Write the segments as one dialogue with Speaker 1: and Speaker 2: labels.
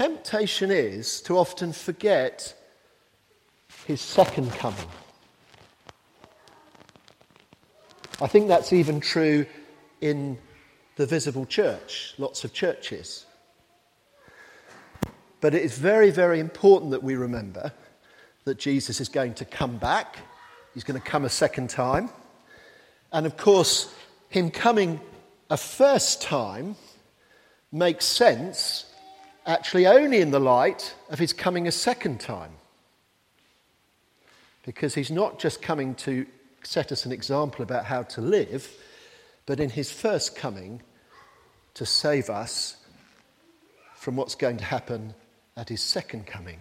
Speaker 1: temptation is to often forget his second coming. I think that's even true in the visible church, lots of churches. But it is very, very important that we remember that Jesus is going to come back. He's going to come a second time. And of course, him coming a first time makes sense actually only in the light of his coming a second time. Because he's not just coming to set us an example about how to live, but in his first coming to save us from what's going to happen at his second coming.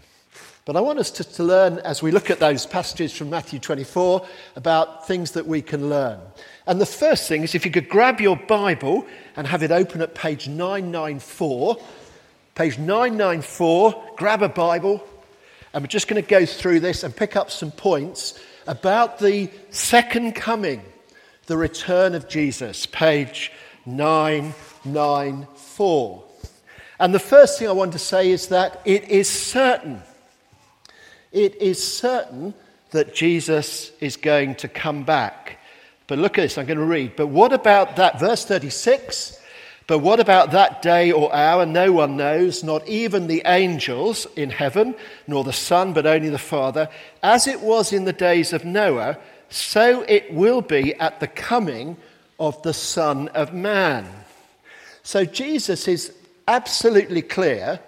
Speaker 1: But I want us to, to, learn as we look at those passages from Matthew 24 about things that we can learn. And the first thing is if you could grab your Bible and have it open at page 994. Page 994, grab a Bible, and we're just going to go through this and pick up some points about the second coming, the return of Jesus. Page 994. And the first thing I want to say is that it is certain. It is certain that Jesus is going to come back. But look at this, I'm going to read. But what about that? Verse 36. But what about that day or hour? No one knows, not even the angels in heaven, nor the Son, but only the Father. As it was in the days of Noah, so it will be at the coming of the Son of Man. So Jesus is absolutely clear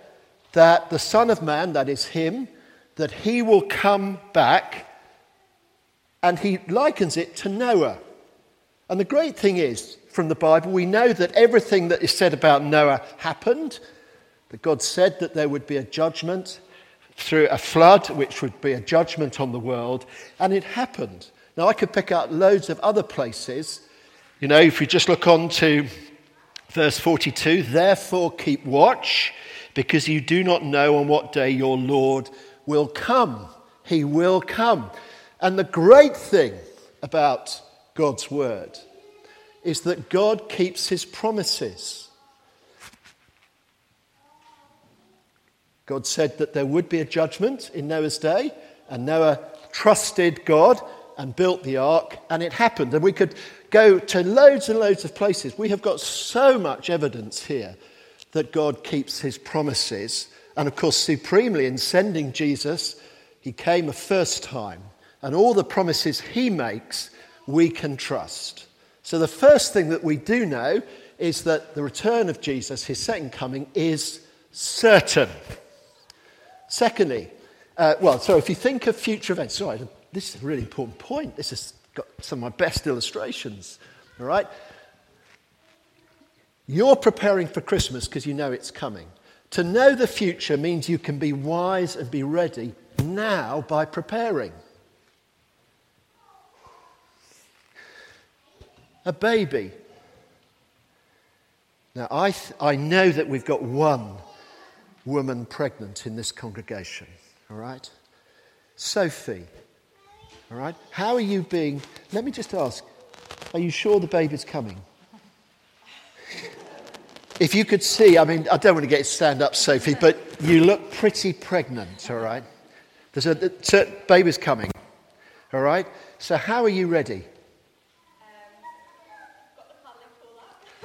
Speaker 1: that the Son of Man, that is Him, that He will come back, and He likens it to Noah. And the great thing is, from the Bible, we know that everything that is said about Noah happened, that God said that there would be a judgment through a flood, which would be a judgment on the world, and it happened. Now, I could pick out loads of other places. You know, if we just look on to Verse 42 Therefore keep watch, because you do not know on what day your Lord will come. He will come. And the great thing about God's word is that God keeps his promises. God said that there would be a judgment in Noah's day, and Noah trusted God and built the ark, and it happened. And we could go to loads and loads of places. We have got so much evidence here that God keeps his promises. And of course, supremely in sending Jesus, he came a first time. And all the promises he makes, we can trust. So the first thing that we do know is that the return of Jesus, his second coming, is certain. Secondly, uh, well, so if you think of future events, sorry, this is a really important point. This has got some of my best illustrations. All right? You're preparing for Christmas because you know it's coming. To know the future means you can be wise and be ready now by preparing. A baby. Now, I, th- I know that we've got one woman pregnant in this congregation, all right? Sophie. All right? How are you being? Let me just ask are you sure the baby's coming? If you could see, I mean, I don't want to get stand up, Sophie, but you look pretty pregnant, all right? There's a, the baby's coming, all right? So, how are you ready?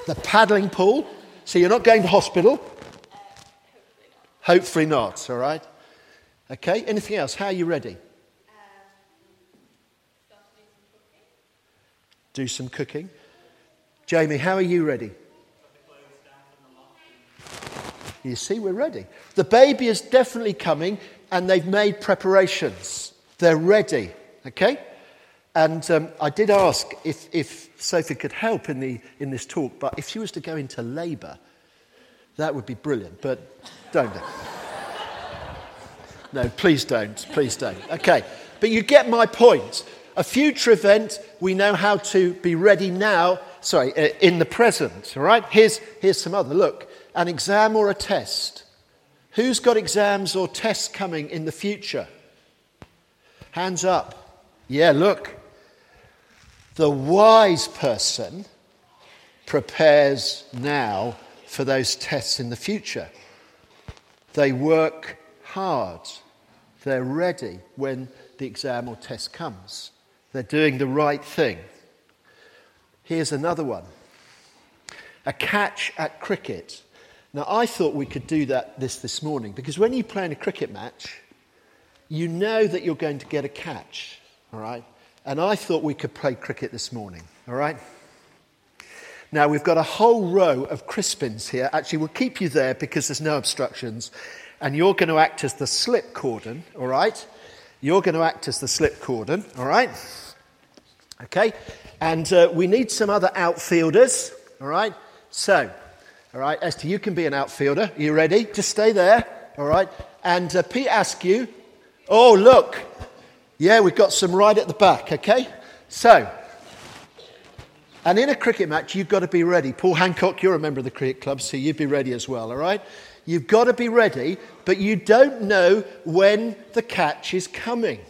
Speaker 1: The paddling pool? So, you're not going to hospital? Hopefully, not. hopefully not, all right? Okay, anything else? How are you ready? do some cooking. Jamie, how are you ready? You see, we're ready. The baby is definitely coming, and they've made preparations. They're ready, okay? And um, I did ask if, if Sophie could help in, the, in this talk, but if she was to go into labour, that would be brilliant, but don't. no, please don't. Please don't. Okay, but you get my point. A future event, we know how to be ready now, sorry, uh, in the present, all right? Here's, here's some other. Look, an exam or a test. Who's got exams or tests coming in the future? Hands up. Yeah, look. The wise person prepares now for those tests in the future. They work hard. They're ready when the exam or test comes. They're doing the right thing. Here's another one a catch at cricket. Now, I thought we could do that this this morning because when you play in a cricket match, you know that you're going to get a catch, all right? And I thought we could play cricket this morning, all right? Now, we've got a whole row of Crispins here. Actually, we'll keep you there because there's no obstructions. And you're going to act as the slip cordon, all right? You're going to act as the slip cordon, all right? Okay? And uh, we need some other outfielders, all right? So, all right, Esther, you can be an outfielder. Are you ready? Just stay there, all right? And uh, Pete Askew, oh, look. Yeah, we've got some right at the back, okay? So, and in a cricket match, you've got to be ready. Paul Hancock, you're a member of the cricket club, so you'd be ready as well, all right? You've got to be ready, but you don't know when the catch is coming,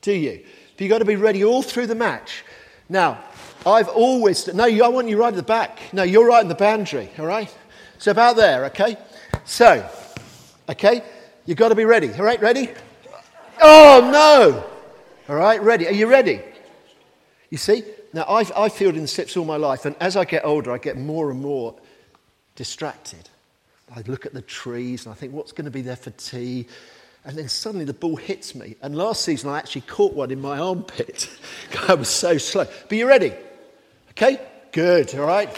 Speaker 1: do you? You've got to be ready all through the match. Now, I've always, no, I want you right at the back. No, you're right in the boundary, all right? So about there, okay? So, okay, you've got to be ready. All right, ready? Oh, no! All right, ready. Are you ready? You see? Now, I've, I've fielded in slips all my life, and as I get older, I get more and more distracted. I look at the trees and I think, what's going to be there for tea? And then suddenly the ball hits me. And last season I actually caught one in my armpit. I was so slow. But you ready? Okay? Good, all right?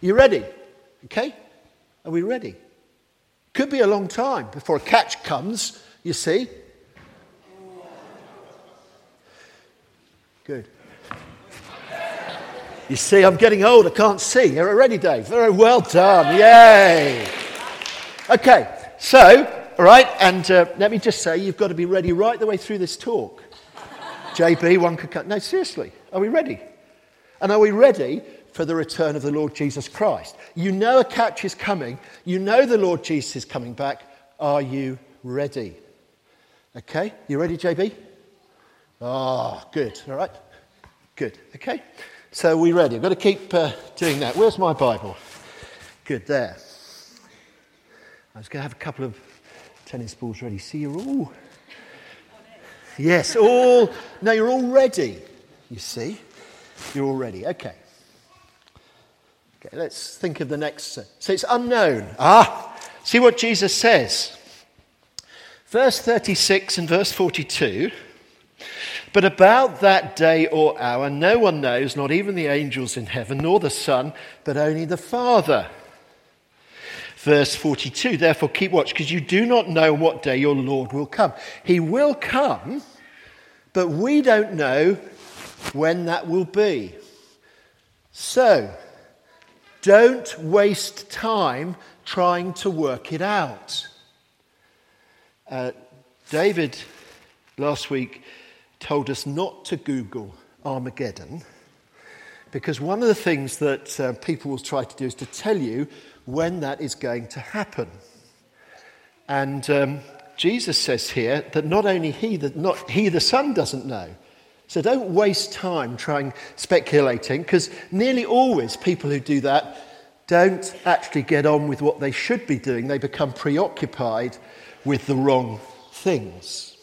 Speaker 1: You ready? Okay? Are we ready? Could be a long time before a catch comes, you see. Good. You see, I'm getting old, I can't see. You're ready, Dave? Very well done. Yay. Okay, so, all right, and uh, let me just say, you've got to be ready right the way through this talk. JB, one could cut. No, seriously, are we ready? And are we ready for the return of the Lord Jesus Christ? You know a catch is coming, you know the Lord Jesus is coming back. Are you ready? Okay, you ready, JB? Ah, oh, good, all right, good, okay. So we ready? I've got to keep uh, doing that. Where's my Bible? Good, there. I was going to have a couple of tennis balls ready. See, you're all. Yes, all. No, you're all ready. You see? You're all ready. Okay. Okay, let's think of the next. So it's unknown. Ah, see what Jesus says. Verse 36 and verse 42 but about that day or hour, no one knows, not even the angels in heaven, nor the Son, but only the Father. Verse 42 Therefore, keep watch, because you do not know what day your Lord will come. He will come, but we don't know when that will be. So, don't waste time trying to work it out. Uh, David last week told us not to Google Armageddon because one of the things that uh, people will try to do is to tell you when that is going to happen. And um, Jesus says here that not only he, the, not he, the Son, doesn't know. So don't waste time trying speculating, because nearly always people who do that don't actually get on with what they should be doing. They become preoccupied with the wrong things.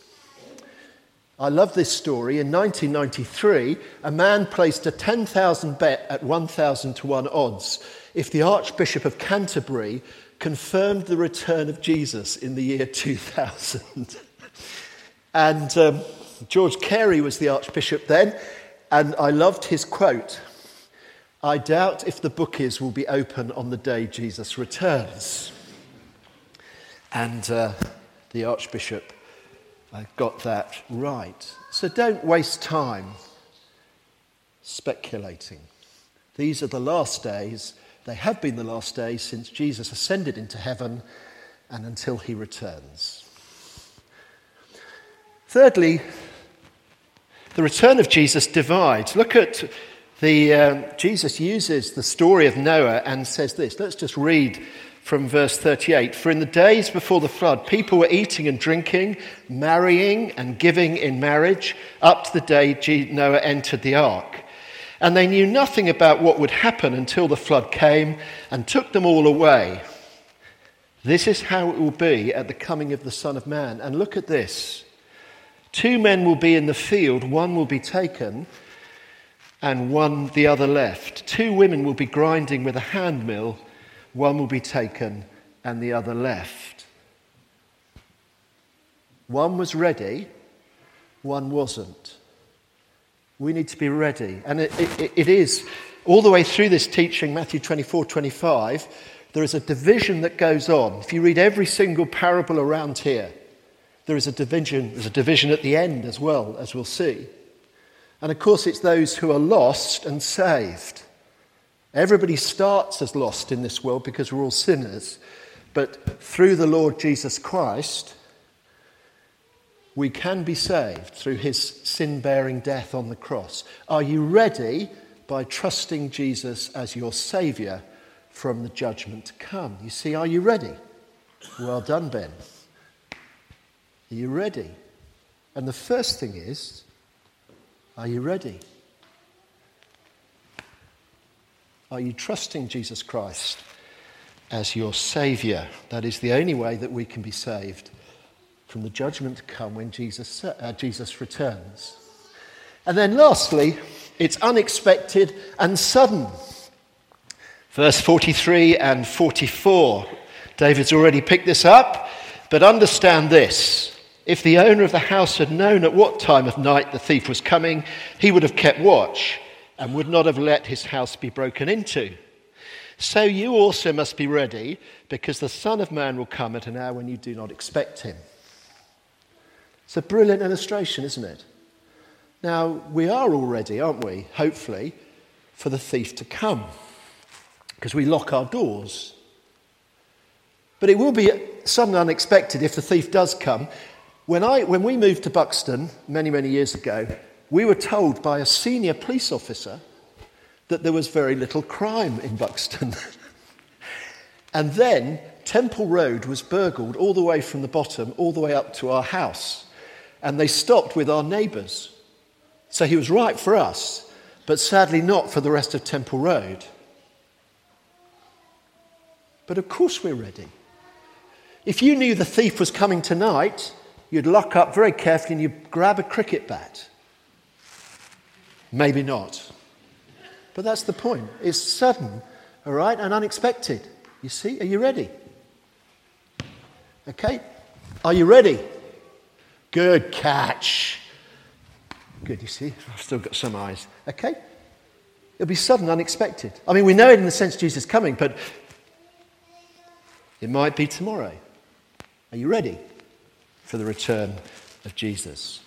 Speaker 1: I love this story. In 1993, a man placed a 10,000 bet at 1,000 to 1 odds if the Archbishop of Canterbury confirmed the return of Jesus in the year 2000. and um, George Carey was the Archbishop then, and I loved his quote I doubt if the bookies will be open on the day Jesus returns. And uh, the Archbishop I got that right. So don't waste time speculating. These are the last days. They have been the last days since Jesus ascended into heaven and until he returns. Thirdly, the return of Jesus divides. Look at the um, Jesus uses the story of Noah and says this. Let's just read from verse 38 For in the days before the flood, people were eating and drinking, marrying and giving in marriage, up to the day Noah entered the ark. And they knew nothing about what would happen until the flood came and took them all away. This is how it will be at the coming of the Son of Man. And look at this two men will be in the field, one will be taken, and one the other left. Two women will be grinding with a hand mill, one will be taken, and the other left. One was ready, one wasn't. We need to be ready. And it, it, it is all the way through this teaching, Matthew 24 25 there is a division that goes on. If you read every single parable around here, there is a division, there's a division at the end as well, as we'll see. And of course, it's those who are lost and saved. Everybody starts as lost in this world because we're all sinners. But through the Lord Jesus Christ, we can be saved through his sin bearing death on the cross. Are you ready by trusting Jesus as your Saviour from the judgment to come. You see, are you ready? Well done, Ben. Are you ready? And the first thing is, are you ready? Are you trusting Jesus Christ as your Saviour? That is the only way that we can be saved from the judgment to come when Jesus, uh, Jesus returns. And then lastly, it's unexpected and sudden. Verse 43 and 44. David's already picked this up, but understand this. If the owner of the house had known at what time of night the thief was coming, he would have kept watch and would not have let his house be broken into. So you also must be ready, because the Son of Man will come at an hour when you do not expect him. It's a brilliant illustration, isn't it? Now, we are all ready, aren't we? Hopefully, for the thief to come because we lock our doors. But it will be something unexpected if the thief does come. When, I, when we moved to Buxton many, many years ago, we were told by a senior police officer that there was very little crime in Buxton. and then Temple Road was burgled all the way from the bottom all the way up to our house. And they stopped with our neighbours. So he was right for us, but sadly not for the rest of Temple Road. But of course we're ready. If you knew the thief was coming tonight, you'd lock up very carefully and you'd grab a cricket bat. Maybe not. But that's the point. It's sudden, all right, and unexpected. You see? Are you ready? Okay? Are you ready? Good catch. Good, you see? I've still got some eyes. Okay? It'll be sudden, unexpected. I mean, we know it in the sense Jesus is coming, but it might be tomorrow. Are you ready for the return of Jesus?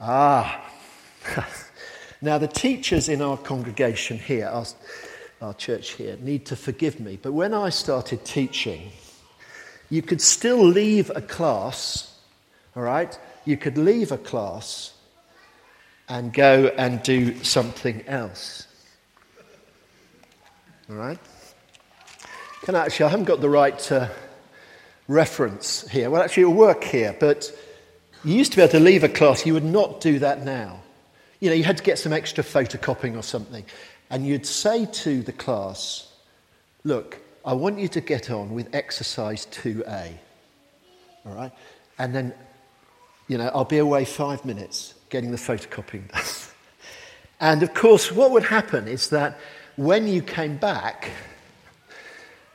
Speaker 1: Ah. Now, the teachers in our congregation here, our, our church here, need to forgive me, but when I started teaching, you could still leave a class, all right? You could leave a class and go and do something else. All right? Can I actually, I haven't got the right uh, reference here. Well, actually, it'll work here, but you used to be able to leave a class. You would not do that now. You know, you had to get some extra photocopying or something. And you'd say to the class, look, I want you to get on with exercise 2A. All right? And then, you know, I'll be away five minutes getting the photocopying done. and of course, what would happen is that when you came back,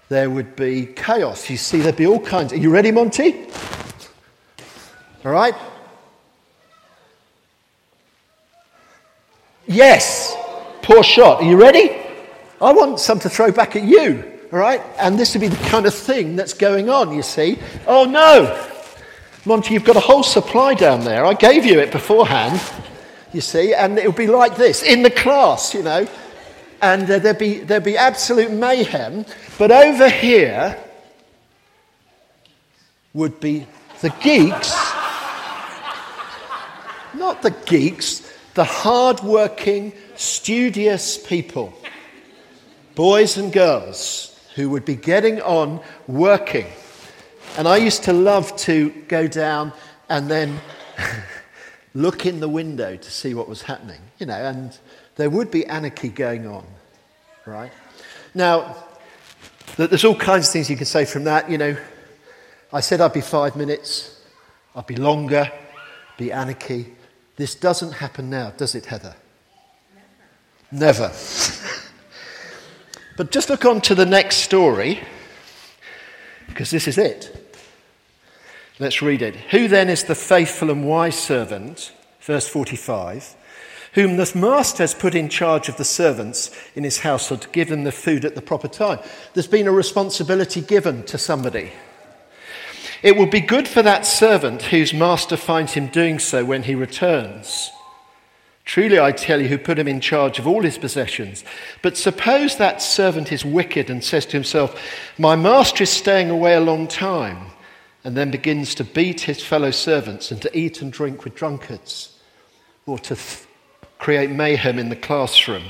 Speaker 1: there would be chaos. You see, there'd be all kinds. Are you ready, Monty? All right? Yes. Poor shot. Are you ready? I want some to throw back at you. All right? And this would be the kind of thing that's going on, you see. Oh, no. Monty, you've got a whole supply down there. I gave you it beforehand, you see, and it would be like this in the class, you know and uh, there'd, be, there'd be absolute mayhem. But over here would be the geeks, not the geeks, the hard-working, studious people, boys and girls who would be getting on working. And I used to love to go down and then look in the window to see what was happening, you know, and there would be anarchy going on, right? Now, There's all kinds of things you can say from that. You know, I said I'd be five minutes, I'd be longer, be anarchy. This doesn't happen now, does it, Heather? Never. But just look on to the next story, because this is it. Let's read it. Who then is the faithful and wise servant? Verse 45 whom the master has put in charge of the servants in his household to give them the food at the proper time. There's been a responsibility given to somebody. It will be good for that servant whose master finds him doing so when he returns. Truly, I tell you, who put him in charge of all his possessions. But suppose that servant is wicked and says to himself, My master is staying away a long time, and then begins to beat his fellow servants and to eat and drink with drunkards, or to th- create mayhem in the classroom.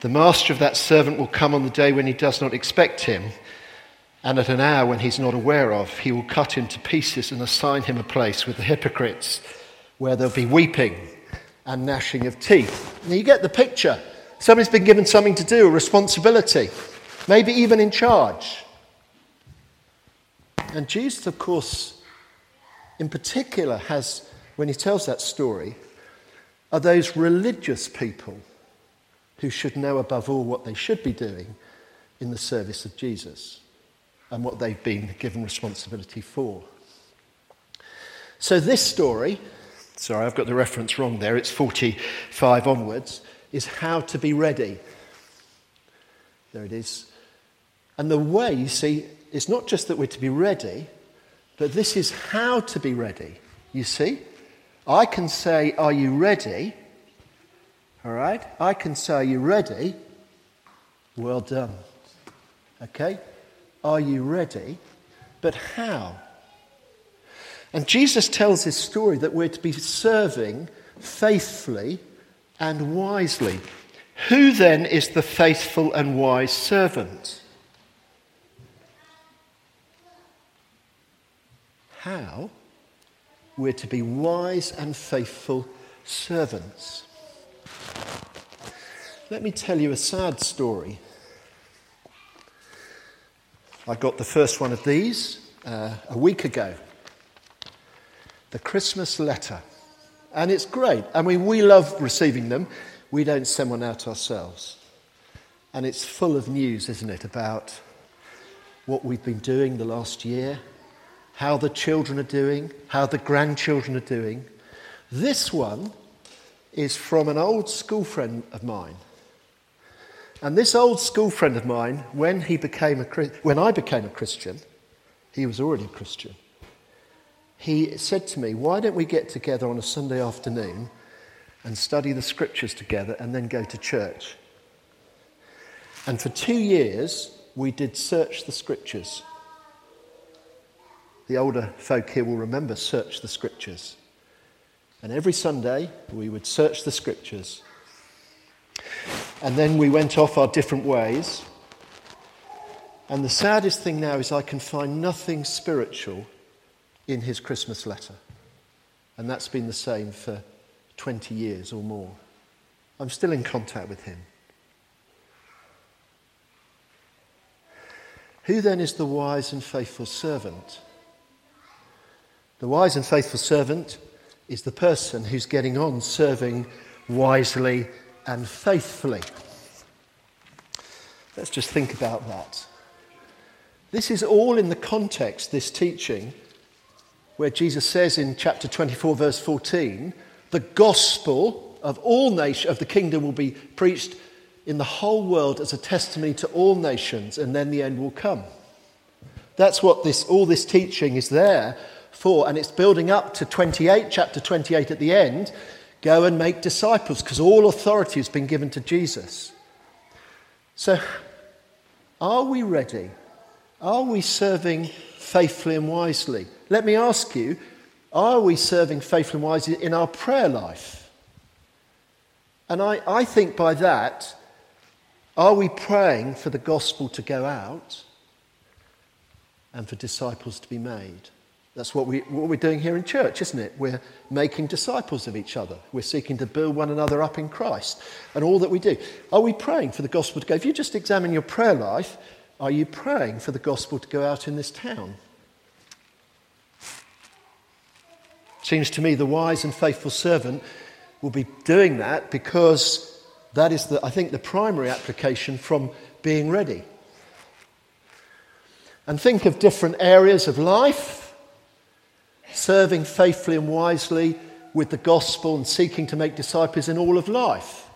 Speaker 1: The master of that servant will come on the day when he does not expect him, and at an hour when he's not aware of, he will cut him to pieces and assign him a place with the hypocrites, where there'll be weeping and gnashing of teeth. Now you get the picture. Somebody's been given something to do, a responsibility, maybe even in charge. And Jesus, of course, in particular, has, when he tells that story, are those religious people who should know above all what they should be doing in the service of Jesus and what they've been given responsibility for. So, this story, sorry, I've got the reference wrong there, it's 45 onwards, is how to be ready. There it is. And the way, you see, it's not just that we're to be ready, but this is how to be ready. You see? I can say, Are you ready? All right? I can say, Are you ready? Well done. Okay? Are you ready? But how? And Jesus tells his story that we're to be serving faithfully and wisely. Who then is the faithful and wise servant? How? We're to be wise and faithful servants. Let me tell you a sad story. I got the first one of these uh, a week ago the Christmas letter. And it's great. I mean, we love receiving them. We don't send one out ourselves. And it's full of news, isn't it, about what we've been doing the last year, how the children are doing, how the grandchildren are doing. This one is from an old school friend of mine. And this old school friend of mine, when, he became a, when I became a Christian, he was already a Christian. He said to me, Why don't we get together on a Sunday afternoon and study the scriptures together and then go to church? And for two years, we did search the scriptures. The older folk here will remember search the scriptures. And every Sunday, we would search the scriptures. And then we went off our different ways. And the saddest thing now is I can find nothing spiritual in his Christmas letter. And that's been the same for 20 years or more. I'm still in contact with him. Who then is the wise and faithful servant? The wise and faithful servant is the person who's getting on serving wisely and faithfully. Let's just think about that. This is all in the context, this teaching, where Jesus says in chapter 24, verse 14, the gospel of all nations of the kingdom will be preached in the whole world as a testimony to all nations, and then the end will come. That's what this, all this teaching is there for, and it's building up to 28, chapter 28 at the end. Go and make disciples, because all authority has been given to Jesus. So, are we ready? Are we serving faithfully and wisely? Let me ask you are we serving faithfully and wisely in our prayer life? And I, I think by that, are we praying for the gospel to go out and for disciples to be made? That's what, we, what we're doing here in church, isn't it? We're making disciples of each other. We're seeking to build one another up in Christ and all that we do. Are we praying for the gospel to go? If you just examine your prayer life, Are you praying for the gospel to go out in this town? Seems to me the wise and faithful servant will be doing that because that is, the, I think, the primary application from being ready. And think of different areas of life, serving faithfully and wisely with the gospel and seeking to make disciples in all of life.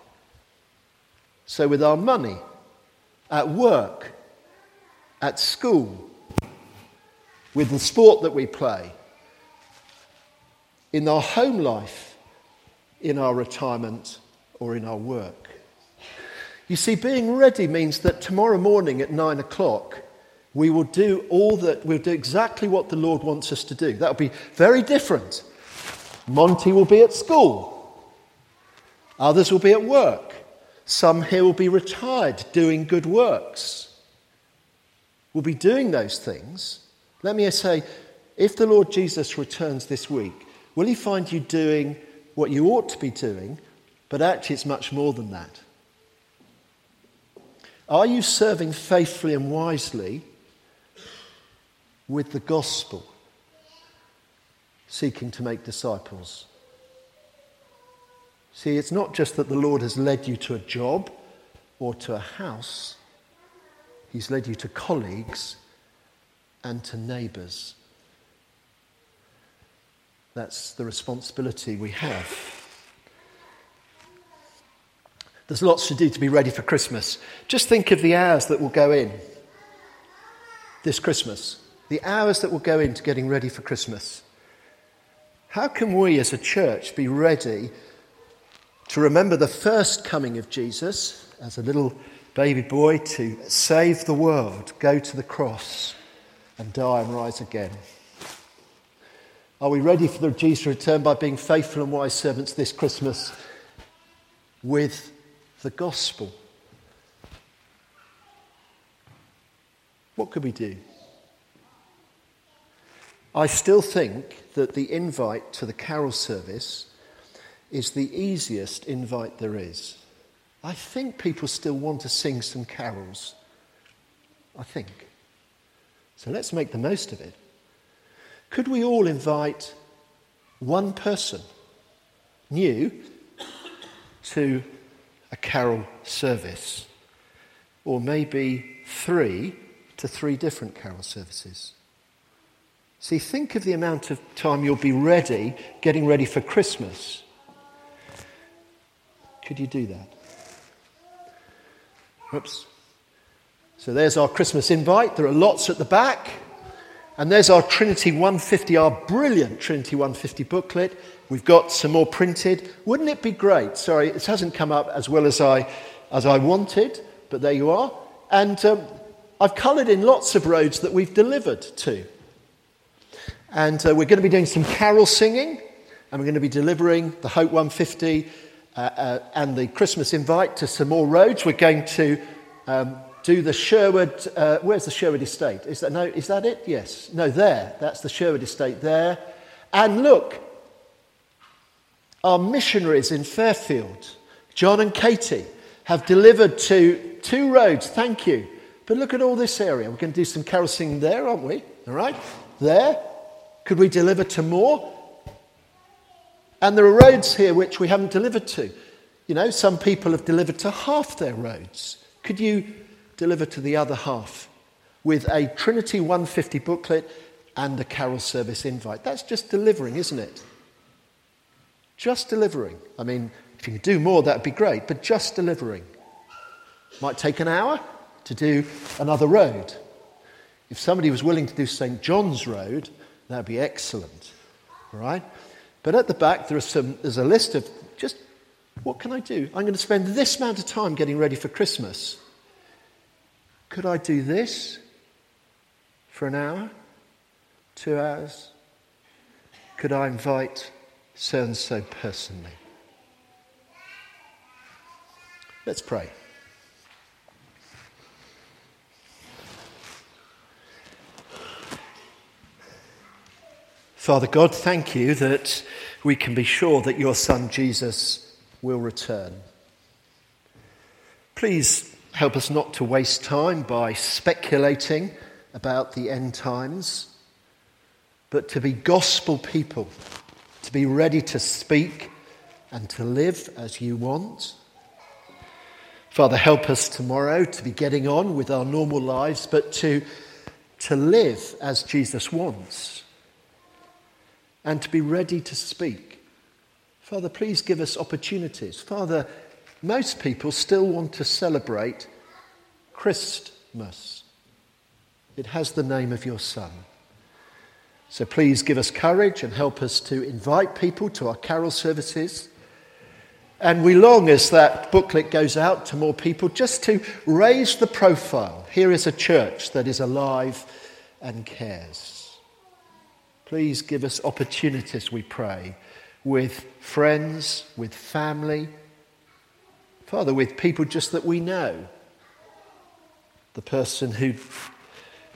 Speaker 1: So, with our money, at work, at school, with the sport that we play, in our home life, in our retirement, or in our work. You see, being ready means that tomorrow morning at nine o'clock, we will do all that, we'll do exactly what the Lord wants us to do. That'll be very different. Monty will be at school, others will be at work, some here will be retired doing good works. We'll be doing those things. Let me say, if the Lord Jesus returns this week, will he find you doing what you ought to be doing? But actually, it's much more than that. Are you serving faithfully and wisely with the gospel, seeking to make disciples? See, it's not just that the Lord has led you to a job or to a house, He's led you to colleagues and to neighbours. That's the responsibility we have. There's lots to do to be ready for Christmas. Just think of the hours that will go in this Christmas, the hours that will go into getting ready for Christmas. How can we as a church be ready to remember the first coming of Jesus as a little baby boy to save the world, go to the cross, and die and rise again? Are we ready for the Jesus return by being faithful and wise servants this Christmas with the gospel? What could we do? I still think that the invite to the carol service is the easiest invite there is. I think people still want to sing some carols. I think. So let's make the most of it. Could we all invite one person new to a carol service? Or maybe three to three different carol services? See, think of the amount of time you'll be ready, getting ready for Christmas. Could you do that? Oops. So there's our Christmas invite. There are lots at the back. And there's our Trinity 150, our brilliant Trinity 150 booklet. We've got some more printed. Wouldn't it be great? Sorry, it hasn't come up as well as I, as I wanted, but there you are. And um, I've coloured in lots of roads that we've delivered to. And uh, we're going to be doing some carol singing, and we're going to be delivering the Hope 150 uh, uh, and the Christmas invite to some more roads. We're going to um, do the Sherwood. Uh, where's the Sherwood estate? Is that, no, is that it? Yes. No, there. That's the Sherwood estate there. And look, our missionaries in Fairfield, John and Katie, have delivered to two roads. Thank you. But look at all this area. We're going to do some carol singing there, aren't we? All right? There. Could we deliver to more? And there are roads here which we haven't delivered to. You know, some people have delivered to half their roads. Could you deliver to the other half with a Trinity 150 booklet and a carol service invite? That's just delivering, isn't it? Just delivering. I mean, if you could do more, that'd be great, but just delivering. Might take an hour to do another road. If somebody was willing to do St. John's Road, that'd be excellent. All right? But at the back, there some, there's a list of just what can I do? I'm going to spend this amount of time getting ready for Christmas. Could I do this for an hour? Two hours? Could I invite so and so personally? Let's pray. Father God, thank you that we can be sure that your Son Jesus will return. Please Help us not to waste time by speculating about the end times, but to be gospel people, to be ready to speak and to live as you want. Father, help us tomorrow to be getting on with our normal lives, but to, to live as Jesus wants and to be ready to speak. Father, please give us opportunities. Father, most people still want to celebrate Christmas. It has the name of your Son. So please give us courage and help us to invite people to our carol services. And we long, as that booklet goes out to more people, just to raise the profile. Here is a church that is alive and cares. Please give us opportunities, we pray, with friends, with family, Father, with people just that we know. The person who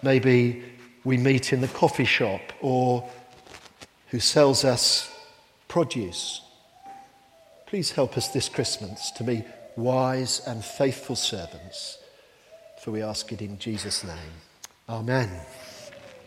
Speaker 1: maybe we meet in the coffee shop or who sells us produce. Please help us this Christmas to be wise and faithful servants, for we ask it in Jesus' name. Amen.